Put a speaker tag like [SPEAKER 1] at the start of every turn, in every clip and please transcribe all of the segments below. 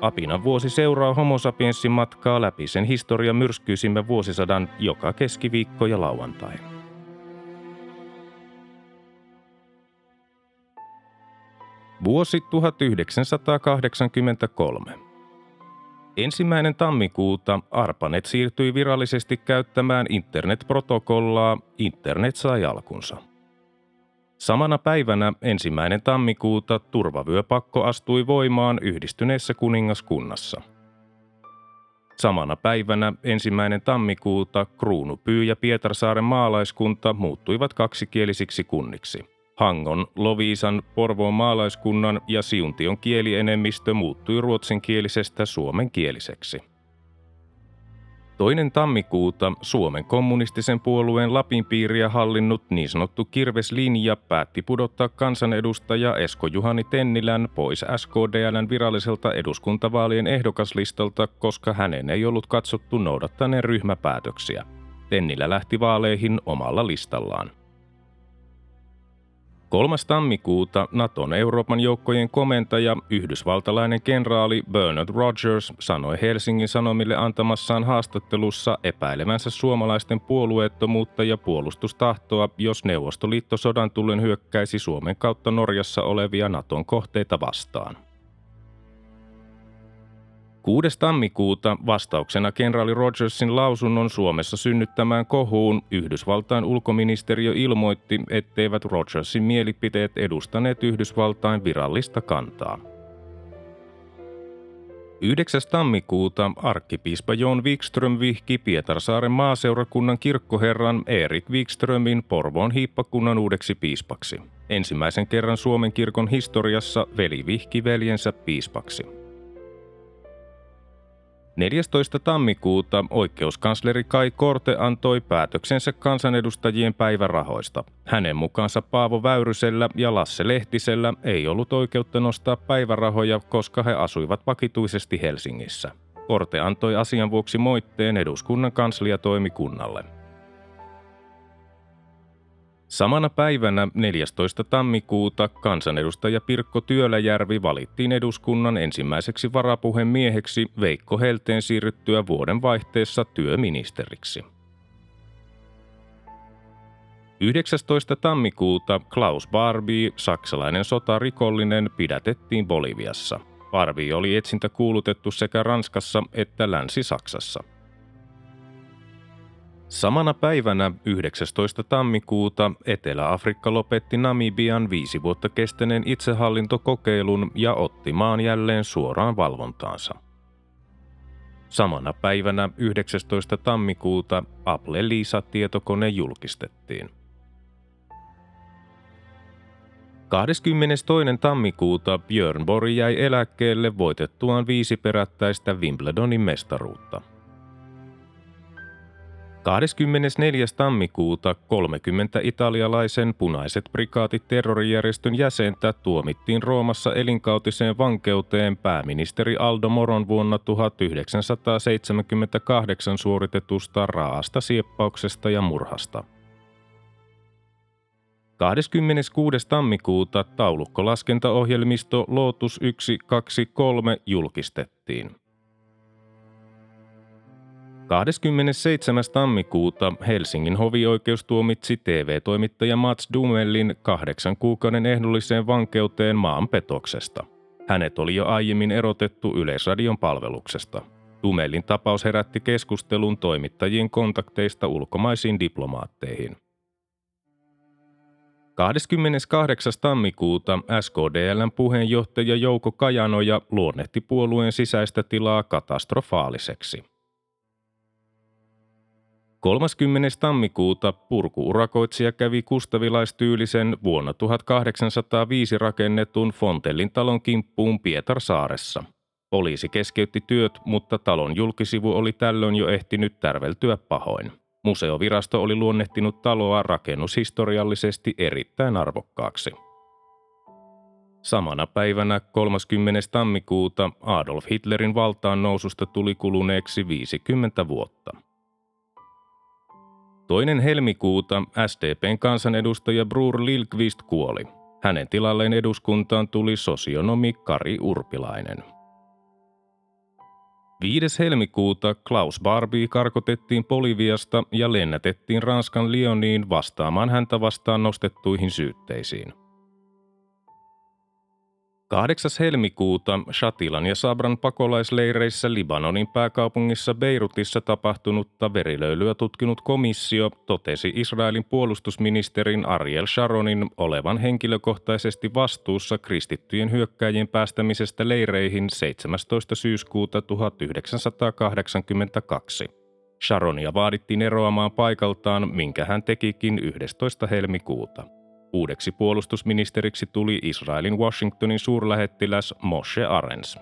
[SPEAKER 1] Apinan vuosi seuraa homo matkaa läpi sen historian myrskyisimmän vuosisadan joka keskiviikko ja lauantai. Vuosi 1983. Ensimmäinen tammikuuta ARPANET siirtyi virallisesti käyttämään internetprotokollaa. Internet sai alkunsa. Samana päivänä ensimmäinen tammikuuta turvavyöpakko astui voimaan yhdistyneessä kuningaskunnassa. Samana päivänä ensimmäinen tammikuuta Kruunupyy ja Pietarsaaren maalaiskunta muuttuivat kaksikielisiksi kunniksi. Hangon, Loviisan, Porvoon maalaiskunnan ja Siuntion kielienemmistö muuttui ruotsinkielisestä suomenkieliseksi. Toinen tammikuuta Suomen kommunistisen puolueen Lapin piiriä hallinnut niin sanottu kirveslinja päätti pudottaa kansanedustaja Esko Juhani Tennilän pois SKDLn viralliselta eduskuntavaalien ehdokaslistalta, koska hänen ei ollut katsottu noudattaneen ryhmäpäätöksiä. Tennilä lähti vaaleihin omalla listallaan. 3. tammikuuta Naton Euroopan joukkojen komentaja, yhdysvaltalainen kenraali Bernard Rogers sanoi Helsingin Sanomille antamassaan haastattelussa epäilevänsä suomalaisten puolueettomuutta ja puolustustahtoa, jos Neuvostoliitto sodan tullen hyökkäisi Suomen kautta Norjassa olevia Naton kohteita vastaan. 6. tammikuuta vastauksena kenraali Rogersin lausunnon Suomessa synnyttämään kohuun Yhdysvaltain ulkoministeriö ilmoitti, etteivät Rogersin mielipiteet edustaneet Yhdysvaltain virallista kantaa. 9. tammikuuta arkkipiispa Jon Wikström vihki Pietarsaaren maaseurakunnan kirkkoherran Erik Wikströmin Porvoon hiippakunnan uudeksi piispaksi. Ensimmäisen kerran Suomen kirkon historiassa veli vihki veljensä piispaksi. 14. tammikuuta oikeuskansleri Kai Korte antoi päätöksensä kansanedustajien päivärahoista. Hänen mukaansa Paavo Väyrysellä ja Lasse Lehtisellä ei ollut oikeutta nostaa päivärahoja, koska he asuivat vakituisesti Helsingissä. Korte antoi asian vuoksi moitteen eduskunnan kansliatoimikunnalle. Samana päivänä 14. tammikuuta kansanedustaja Pirkko Työläjärvi valittiin eduskunnan ensimmäiseksi varapuhemieheksi Veikko Helteen siirryttyä vuoden vaihteessa työministeriksi. 19. tammikuuta Klaus Barbie, saksalainen sotarikollinen, pidätettiin Boliviassa. Barbie oli etsintä kuulutettu sekä Ranskassa että Länsi-Saksassa – Samana päivänä 19. tammikuuta Etelä-Afrikka lopetti Namibian viisi vuotta kestäneen itsehallintokokeilun ja otti maan jälleen suoraan valvontaansa. Samana päivänä 19. tammikuuta Apple Lisa-tietokone julkistettiin. 22. tammikuuta Björn Borg jäi eläkkeelle voitettuaan viisi perättäistä Wimbledonin mestaruutta. 24. tammikuuta 30 italialaisen punaiset prikaatit terrorijärjestön jäsentä tuomittiin Roomassa elinkautiseen vankeuteen pääministeri Aldo Moron vuonna 1978 suoritetusta raasta sieppauksesta ja murhasta. 26. tammikuuta taulukkolaskentaohjelmisto Lotus 123 julkistettiin. 27. tammikuuta Helsingin hovioikeus tuomitsi TV-toimittaja Mats Dumellin kahdeksan kuukauden ehdolliseen vankeuteen maanpetoksesta. Hänet oli jo aiemmin erotettu Yleisradion palveluksesta. Dumellin tapaus herätti keskustelun toimittajien kontakteista ulkomaisiin diplomaatteihin. 28. tammikuuta SKDLn puheenjohtaja Jouko Kajanoja luonnehti puolueen sisäistä tilaa katastrofaaliseksi. 30. tammikuuta purkuurakoitsija kävi kustavilaistyylisen vuonna 1805 rakennetun Fontellin talon kimppuun Pietarsaaressa. Poliisi keskeytti työt, mutta talon julkisivu oli tällöin jo ehtinyt tärveltyä pahoin. Museovirasto oli luonnehtinut taloa rakennushistoriallisesti erittäin arvokkaaksi. Samana päivänä 30. tammikuuta Adolf Hitlerin valtaan noususta tuli kuluneeksi 50 vuotta. Toinen helmikuuta SDPn kansanedustaja Brur Lilkvist kuoli. Hänen tilalleen eduskuntaan tuli sosionomi Kari Urpilainen. 5. helmikuuta Klaus Barbie karkotettiin Boliviasta ja lennätettiin Ranskan Lyoniin vastaamaan häntä vastaan nostettuihin syytteisiin. 8. helmikuuta Shatilan ja Sabran pakolaisleireissä Libanonin pääkaupungissa Beirutissa tapahtunutta verilöylyä tutkinut komissio totesi Israelin puolustusministerin Ariel Sharonin olevan henkilökohtaisesti vastuussa kristittyjen hyökkäjien päästämisestä leireihin 17. syyskuuta 1982. Sharonia vaadittiin eroamaan paikaltaan, minkä hän tekikin 11. helmikuuta. Uudeksi puolustusministeriksi tuli Israelin Washingtonin suurlähettiläs Moshe Arens.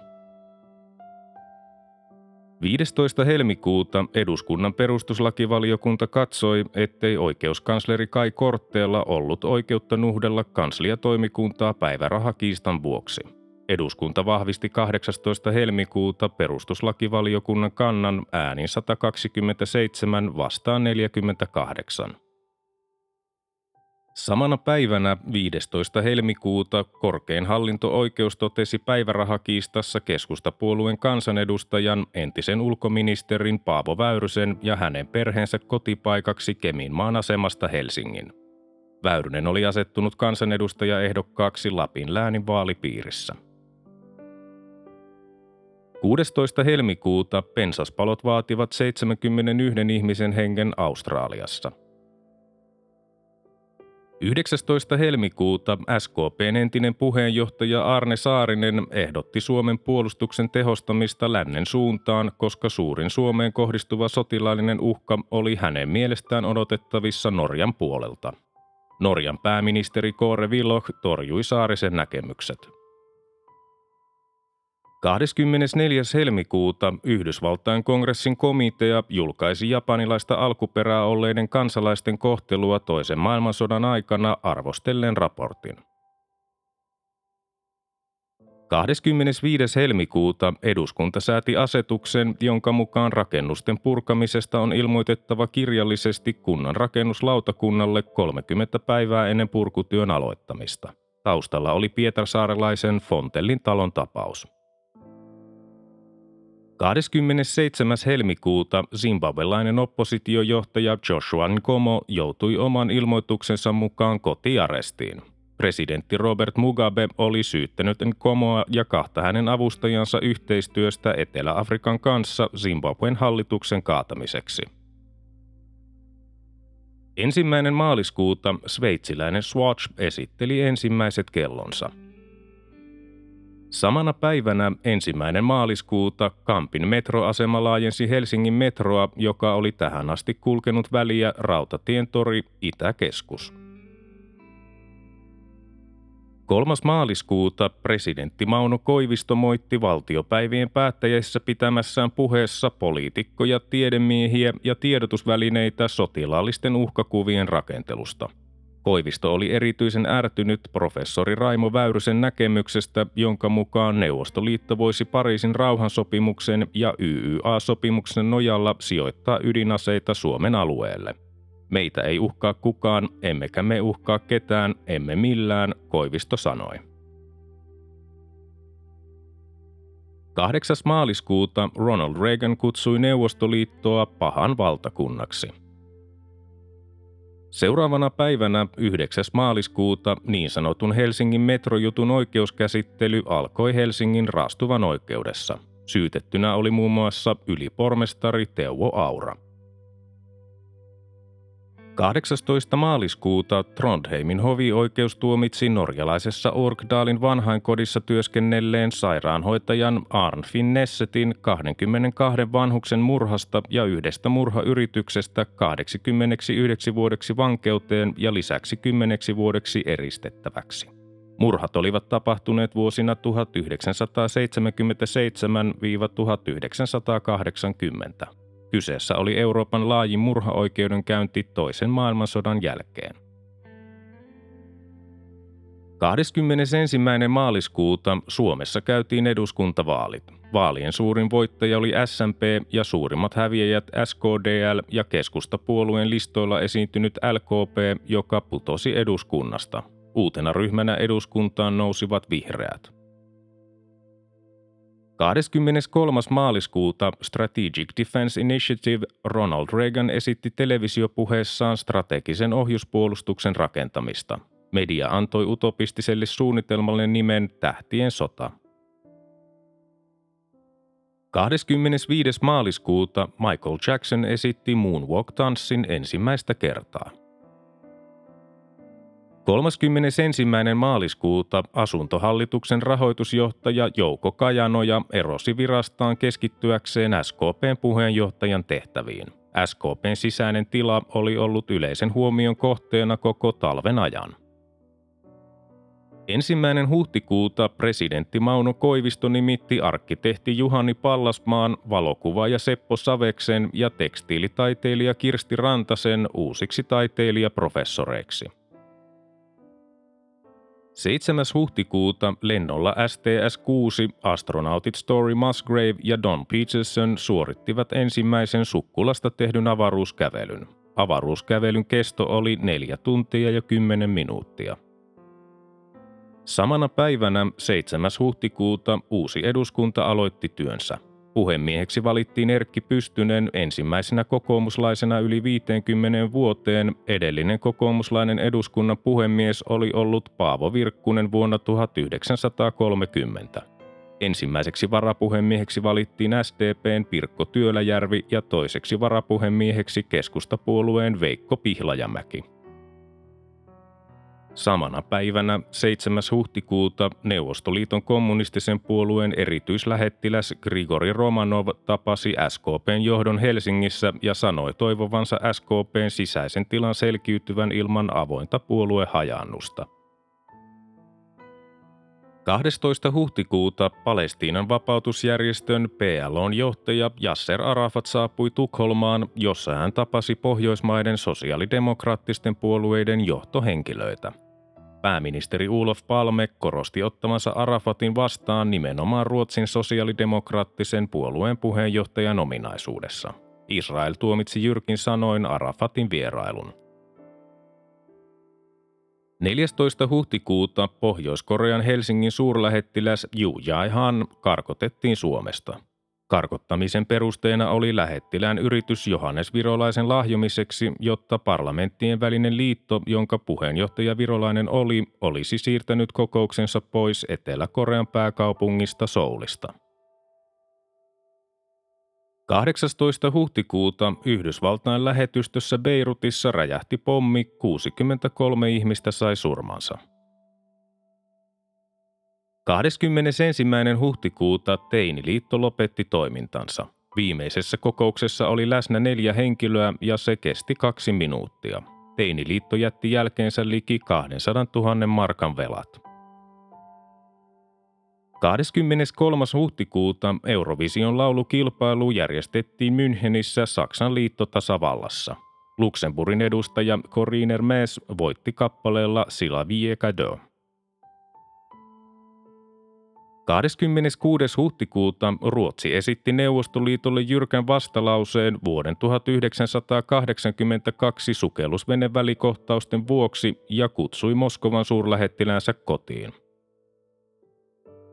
[SPEAKER 1] 15. helmikuuta eduskunnan perustuslakivaliokunta katsoi, ettei oikeuskansleri Kai Kortteella ollut oikeutta nuhdella kansliatoimikuntaa päivärahakiistan vuoksi. Eduskunta vahvisti 18. helmikuuta perustuslakivaliokunnan kannan äänin 127 vastaan 48. Samana päivänä 15. helmikuuta korkein hallinto-oikeus totesi päivärahakiistassa keskustapuolueen kansanedustajan entisen ulkoministerin Paavo Väyrysen ja hänen perheensä kotipaikaksi Keminmaan asemasta Helsingin. Väyrynen oli asettunut kansanedustajaehdokkaaksi Lapin läänin vaalipiirissä. 16. helmikuuta pensaspalot vaativat 71 ihmisen hengen Australiassa – 19. helmikuuta SKPn entinen puheenjohtaja Arne Saarinen ehdotti Suomen puolustuksen tehostamista lännen suuntaan, koska suurin Suomeen kohdistuva sotilaallinen uhka oli hänen mielestään odotettavissa Norjan puolelta. Norjan pääministeri Kåre Willoch torjui Saarisen näkemykset. 24. helmikuuta Yhdysvaltain kongressin komitea julkaisi japanilaista alkuperää olleiden kansalaisten kohtelua toisen maailmansodan aikana arvostellen raportin. 25. helmikuuta eduskunta sääti asetuksen, jonka mukaan rakennusten purkamisesta on ilmoitettava kirjallisesti kunnan rakennuslautakunnalle 30 päivää ennen purkutyön aloittamista. Taustalla oli Pietarsaarelaisen Fontellin talon tapaus. 27. helmikuuta zimbabwelainen oppositiojohtaja Joshua Nkomo joutui oman ilmoituksensa mukaan kotiarestiin. Presidentti Robert Mugabe oli syyttänyt Nkomoa ja kahta hänen avustajansa yhteistyöstä Etelä-Afrikan kanssa Zimbabwen hallituksen kaatamiseksi. Ensimmäinen maaliskuuta sveitsiläinen Swatch esitteli ensimmäiset kellonsa – Samana päivänä ensimmäinen maaliskuuta Kampin metroasema laajensi Helsingin metroa, joka oli tähän asti kulkenut väliä Rautatien tori Itäkeskus. 3. maaliskuuta presidentti Mauno Koivisto moitti valtiopäivien päättäjissä pitämässään puheessa poliitikkoja, tiedemiehiä ja tiedotusvälineitä sotilaallisten uhkakuvien rakentelusta – Koivisto oli erityisen ärtynyt professori Raimo Väyrysen näkemyksestä, jonka mukaan Neuvostoliitto voisi Pariisin rauhansopimuksen ja YYA-sopimuksen nojalla sijoittaa ydinaseita Suomen alueelle. Meitä ei uhkaa kukaan, emmekä me uhkaa ketään, emme millään, Koivisto sanoi. 8. maaliskuuta Ronald Reagan kutsui Neuvostoliittoa pahan valtakunnaksi – Seuraavana päivänä 9. maaliskuuta niin sanotun Helsingin metrojutun oikeuskäsittely alkoi Helsingin raastuvan oikeudessa. Syytettynä oli muun muassa ylipormestari Teuvo Aura. 18. maaliskuuta Trondheimin hovioikeus tuomitsi norjalaisessa Orkdalin vanhainkodissa työskennelleen sairaanhoitajan Arnfin Nessetin 22 vanhuksen murhasta ja yhdestä murhayrityksestä 89 vuodeksi vankeuteen ja lisäksi 10 vuodeksi eristettäväksi. Murhat olivat tapahtuneet vuosina 1977-1980. Kyseessä oli Euroopan laajin murhaoikeudenkäynti toisen maailmansodan jälkeen. 21. maaliskuuta Suomessa käytiin eduskuntavaalit. Vaalien suurin voittaja oli SMP ja suurimmat häviäjät SKDL ja keskustapuolueen listoilla esiintynyt LKP, joka putosi eduskunnasta. Uutena ryhmänä eduskuntaan nousivat vihreät. 23. maaliskuuta Strategic Defense Initiative Ronald Reagan esitti televisiopuheessaan strategisen ohjuspuolustuksen rakentamista. Media antoi utopistiselle suunnitelmalle nimen Tähtien sota. 25. maaliskuuta Michael Jackson esitti Moonwalk-tanssin ensimmäistä kertaa. 31. maaliskuuta asuntohallituksen rahoitusjohtaja Jouko Kajanoja erosi virastaan keskittyäkseen SKPn puheenjohtajan tehtäviin. SKPn sisäinen tila oli ollut yleisen huomion kohteena koko talven ajan. Ensimmäinen huhtikuuta presidentti Mauno Koivisto nimitti arkkitehti Juhani Pallasmaan, valokuvaaja Seppo Saveksen ja tekstiilitaiteilija Kirsti Rantasen uusiksi taiteilijaprofessoreiksi. 7. huhtikuuta lennolla STS-6 astronautit Story Musgrave ja Don Peterson suorittivat ensimmäisen sukkulasta tehdyn avaruuskävelyn. Avaruuskävelyn kesto oli 4 tuntia ja 10 minuuttia. Samana päivänä 7. huhtikuuta uusi eduskunta aloitti työnsä. Puhemieheksi valittiin Erkki Pystynen ensimmäisenä kokoomuslaisena yli 50 vuoteen. Edellinen kokoomuslainen eduskunnan puhemies oli ollut Paavo Virkkunen vuonna 1930. Ensimmäiseksi varapuhemieheksi valittiin SDPn Pirkko Työläjärvi ja toiseksi varapuhemieheksi keskustapuolueen Veikko Pihlajamäki. Samana päivänä 7. huhtikuuta Neuvostoliiton kommunistisen puolueen erityislähettiläs Grigori Romanov tapasi SKPn johdon Helsingissä ja sanoi toivovansa SKPn sisäisen tilan selkiytyvän ilman avointa puoluehajannusta. 12. huhtikuuta Palestiinan vapautusjärjestön PLOn johtaja Yasser Arafat saapui Tukholmaan, jossa hän tapasi Pohjoismaiden sosiaalidemokraattisten puolueiden johtohenkilöitä. Pääministeri Ulof Palme korosti ottamansa Arafatin vastaan nimenomaan Ruotsin sosiaalidemokraattisen puolueen puheenjohtajan ominaisuudessa. Israel tuomitsi jyrkin sanoin Arafatin vierailun. 14. huhtikuuta Pohjois-Korean Helsingin suurlähettiläs Ju Jae-han karkotettiin Suomesta. Karkottamisen perusteena oli lähettilään yritys Johannes Virolaisen lahjomiseksi, jotta parlamenttien välinen liitto, jonka puheenjohtaja Virolainen oli, olisi siirtänyt kokouksensa pois Etelä-Korean pääkaupungista Soulista. 18. huhtikuuta Yhdysvaltain lähetystössä Beirutissa räjähti pommi, 63 ihmistä sai surmansa. 21. huhtikuuta Teiniliitto lopetti toimintansa. Viimeisessä kokouksessa oli läsnä neljä henkilöä ja se kesti kaksi minuuttia. Teiniliitto jätti jälkeensä liki 200 000 markan velat. 23. huhtikuuta Eurovision laulukilpailu järjestettiin Münchenissä Saksan liittotasavallassa. Luxemburgin edustaja Corinne Hermes voitti kappaleella Sila Vie. 26. huhtikuuta Ruotsi esitti Neuvostoliitolle jyrkän vastalauseen vuoden 1982 sukellusvenevälikohtausten vuoksi ja kutsui Moskovan suurlähettiläänsä kotiin.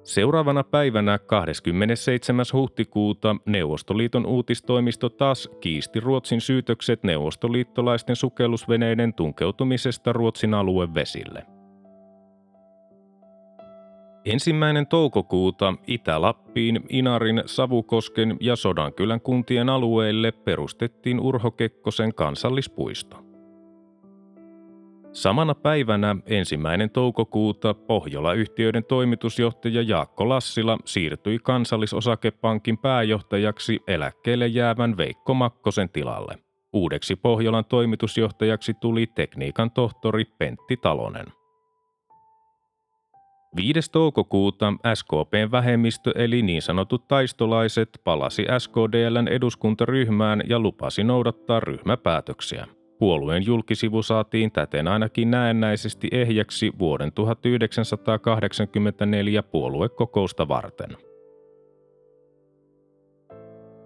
[SPEAKER 1] Seuraavana päivänä 27. huhtikuuta Neuvostoliiton uutistoimisto taas kiisti Ruotsin syytökset neuvostoliittolaisten sukellusveneiden tunkeutumisesta Ruotsin aluevesille. Ensimmäinen toukokuuta Itä-Lappiin, Inarin, Savukosken ja Sodankylän kuntien alueelle perustettiin Urho Kekkosen kansallispuisto. Samana päivänä ensimmäinen toukokuuta Pohjola-yhtiöiden toimitusjohtaja Jaakko Lassila siirtyi kansallisosakepankin pääjohtajaksi eläkkeelle jäävän Veikko Makkosen tilalle. Uudeksi Pohjolan toimitusjohtajaksi tuli tekniikan tohtori Pentti Talonen. 5. toukokuuta SKPn vähemmistö eli niin sanotut taistolaiset palasi SKDLn eduskuntaryhmään ja lupasi noudattaa ryhmäpäätöksiä. Puolueen julkisivu saatiin täten ainakin näennäisesti ehjäksi vuoden 1984 puoluekokousta varten.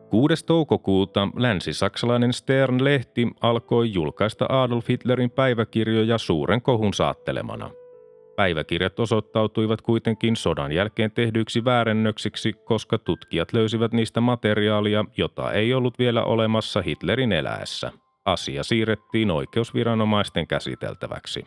[SPEAKER 1] 6. toukokuuta länsi-saksalainen Stern-lehti alkoi julkaista Adolf Hitlerin päiväkirjoja suuren kohun saattelemana. Päiväkirjat osoittautuivat kuitenkin sodan jälkeen tehdyiksi väärennöksiksi, koska tutkijat löysivät niistä materiaalia, jota ei ollut vielä olemassa Hitlerin eläessä. Asia siirrettiin oikeusviranomaisten käsiteltäväksi.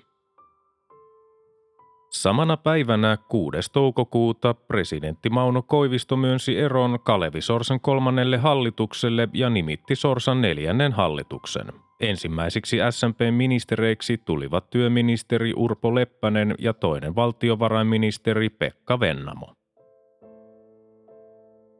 [SPEAKER 1] Samana päivänä 6. toukokuuta presidentti Mauno Koivisto myönsi eron Kalevi Sorsan kolmannelle hallitukselle ja nimitti Sorsan neljännen hallituksen. Ensimmäisiksi SMP-ministereiksi tulivat työministeri Urpo Leppänen ja toinen valtiovarainministeri Pekka Vennamo.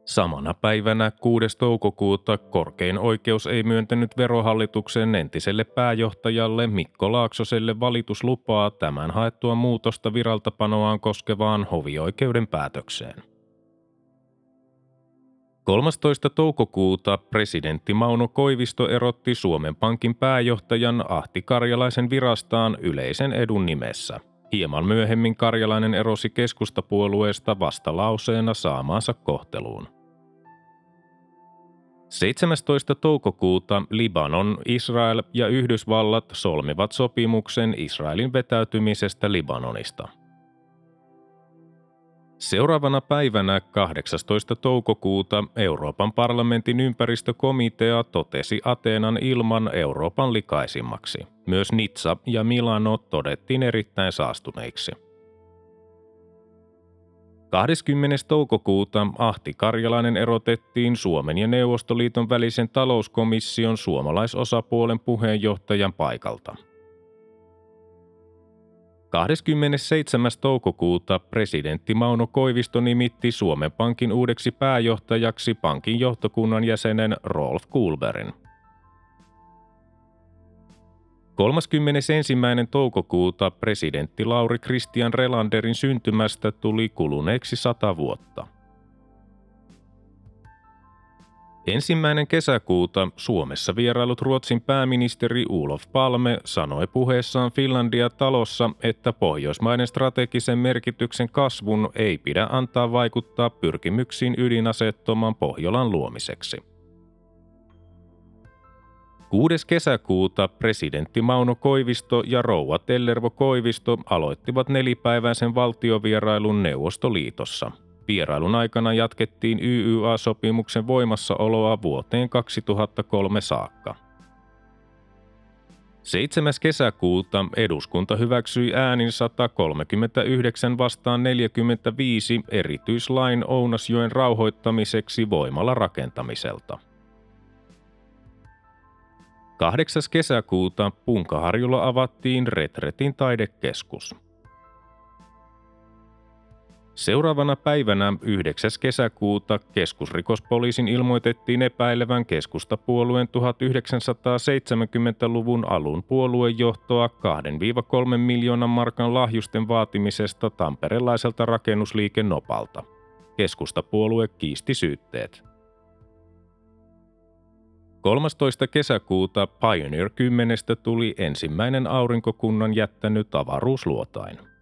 [SPEAKER 1] Samana päivänä 6. toukokuuta korkein oikeus ei myöntänyt verohallituksen entiselle pääjohtajalle Mikko Laaksoselle valituslupaa tämän haettua muutosta viraltapanoaan koskevaan hovioikeuden päätökseen. 13. toukokuuta presidentti Mauno Koivisto erotti Suomen Pankin pääjohtajan Ahti Karjalaisen virastaan yleisen edun nimessä – Hieman myöhemmin karjalainen erosi keskustapuolueesta vastalauseena saamaansa kohteluun. 17. toukokuuta Libanon, Israel ja Yhdysvallat solmivat sopimuksen Israelin vetäytymisestä Libanonista – Seuraavana päivänä 18. toukokuuta Euroopan parlamentin ympäristökomitea totesi Ateenan ilman Euroopan likaisimmaksi. Myös Nitsa ja Milano todettiin erittäin saastuneiksi. 20. toukokuuta Ahti Karjalainen erotettiin Suomen ja Neuvostoliiton välisen talouskomission suomalaisosapuolen puheenjohtajan paikalta – 27. toukokuuta presidentti Mauno Koivisto nimitti Suomen Pankin uudeksi pääjohtajaksi pankin johtokunnan jäsenen Rolf Kulberin. 31. toukokuuta presidentti Lauri Christian Relanderin syntymästä tuli kuluneeksi sata vuotta. Ensimmäinen kesäkuuta Suomessa vierailut Ruotsin pääministeri Ulof Palme sanoi puheessaan Finlandia-talossa, että pohjoismaiden strategisen merkityksen kasvun ei pidä antaa vaikuttaa pyrkimyksiin ydinaseettoman Pohjolan luomiseksi. 6. kesäkuuta presidentti Mauno Koivisto ja rouva Tellervo Koivisto aloittivat nelipäiväisen valtiovierailun Neuvostoliitossa – Vierailun aikana jatkettiin YYA-sopimuksen voimassaoloa vuoteen 2003 saakka. 7. kesäkuuta eduskunta hyväksyi äänin 139 vastaan 45 erityislain Ounasjoen rauhoittamiseksi voimalla rakentamiselta. 8. kesäkuuta Punkaharjulla avattiin Retretin taidekeskus. Seuraavana päivänä 9. kesäkuuta keskusrikospoliisin ilmoitettiin epäilevän keskustapuolueen 1970-luvun alun puoluejohtoa 2-3 miljoonan markan lahjusten vaatimisesta tamperelaiselta rakennusliike Nopalta. Keskustapuolue kiisti syytteet. 13. kesäkuuta Pioneer 10 tuli ensimmäinen aurinkokunnan jättänyt avaruusluotain –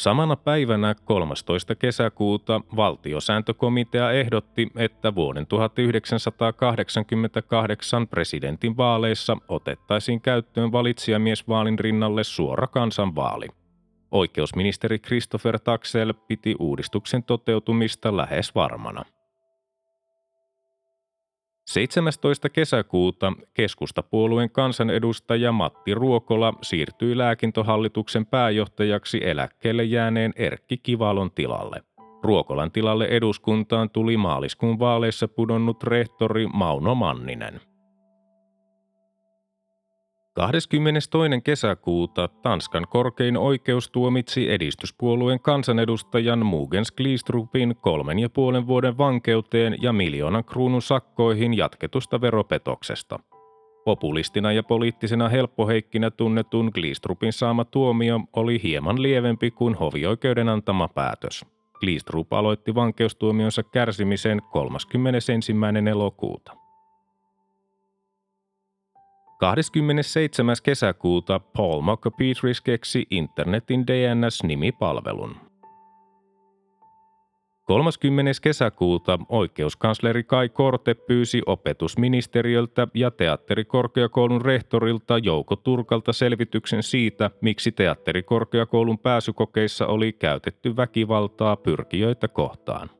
[SPEAKER 1] Samana päivänä 13. kesäkuuta valtiosääntökomitea ehdotti, että vuoden 1988 presidentin vaaleissa otettaisiin käyttöön valitsijamiesvaalin rinnalle suora kansanvaali. Oikeusministeri Christopher Taxel piti uudistuksen toteutumista lähes varmana. 17. kesäkuuta keskustapuolueen kansanedustaja Matti Ruokola siirtyi lääkintohallituksen pääjohtajaksi eläkkeelle jääneen Erkki Kivalon tilalle. Ruokolan tilalle eduskuntaan tuli maaliskuun vaaleissa pudonnut rehtori Mauno Manninen. 22. kesäkuuta Tanskan korkein oikeus tuomitsi edistyspuolueen kansanedustajan Mugens Glistrupin kolmen ja puolen vuoden vankeuteen ja miljoonan kruunun sakkoihin jatketusta veropetoksesta. Populistina ja poliittisena helppoheikkinä tunnetun Glistrupin saama tuomio oli hieman lievempi kuin hovioikeuden antama päätös. Glistrup aloitti vankeustuomionsa kärsimisen 31. elokuuta. 27. kesäkuuta Paul McPetris keksi internetin DNS-nimipalvelun. 30. kesäkuuta oikeuskansleri Kai Korte pyysi opetusministeriöltä ja teatterikorkeakoulun rehtorilta Jouko Turkalta selvityksen siitä, miksi teatterikorkeakoulun pääsykokeissa oli käytetty väkivaltaa pyrkijöitä kohtaan.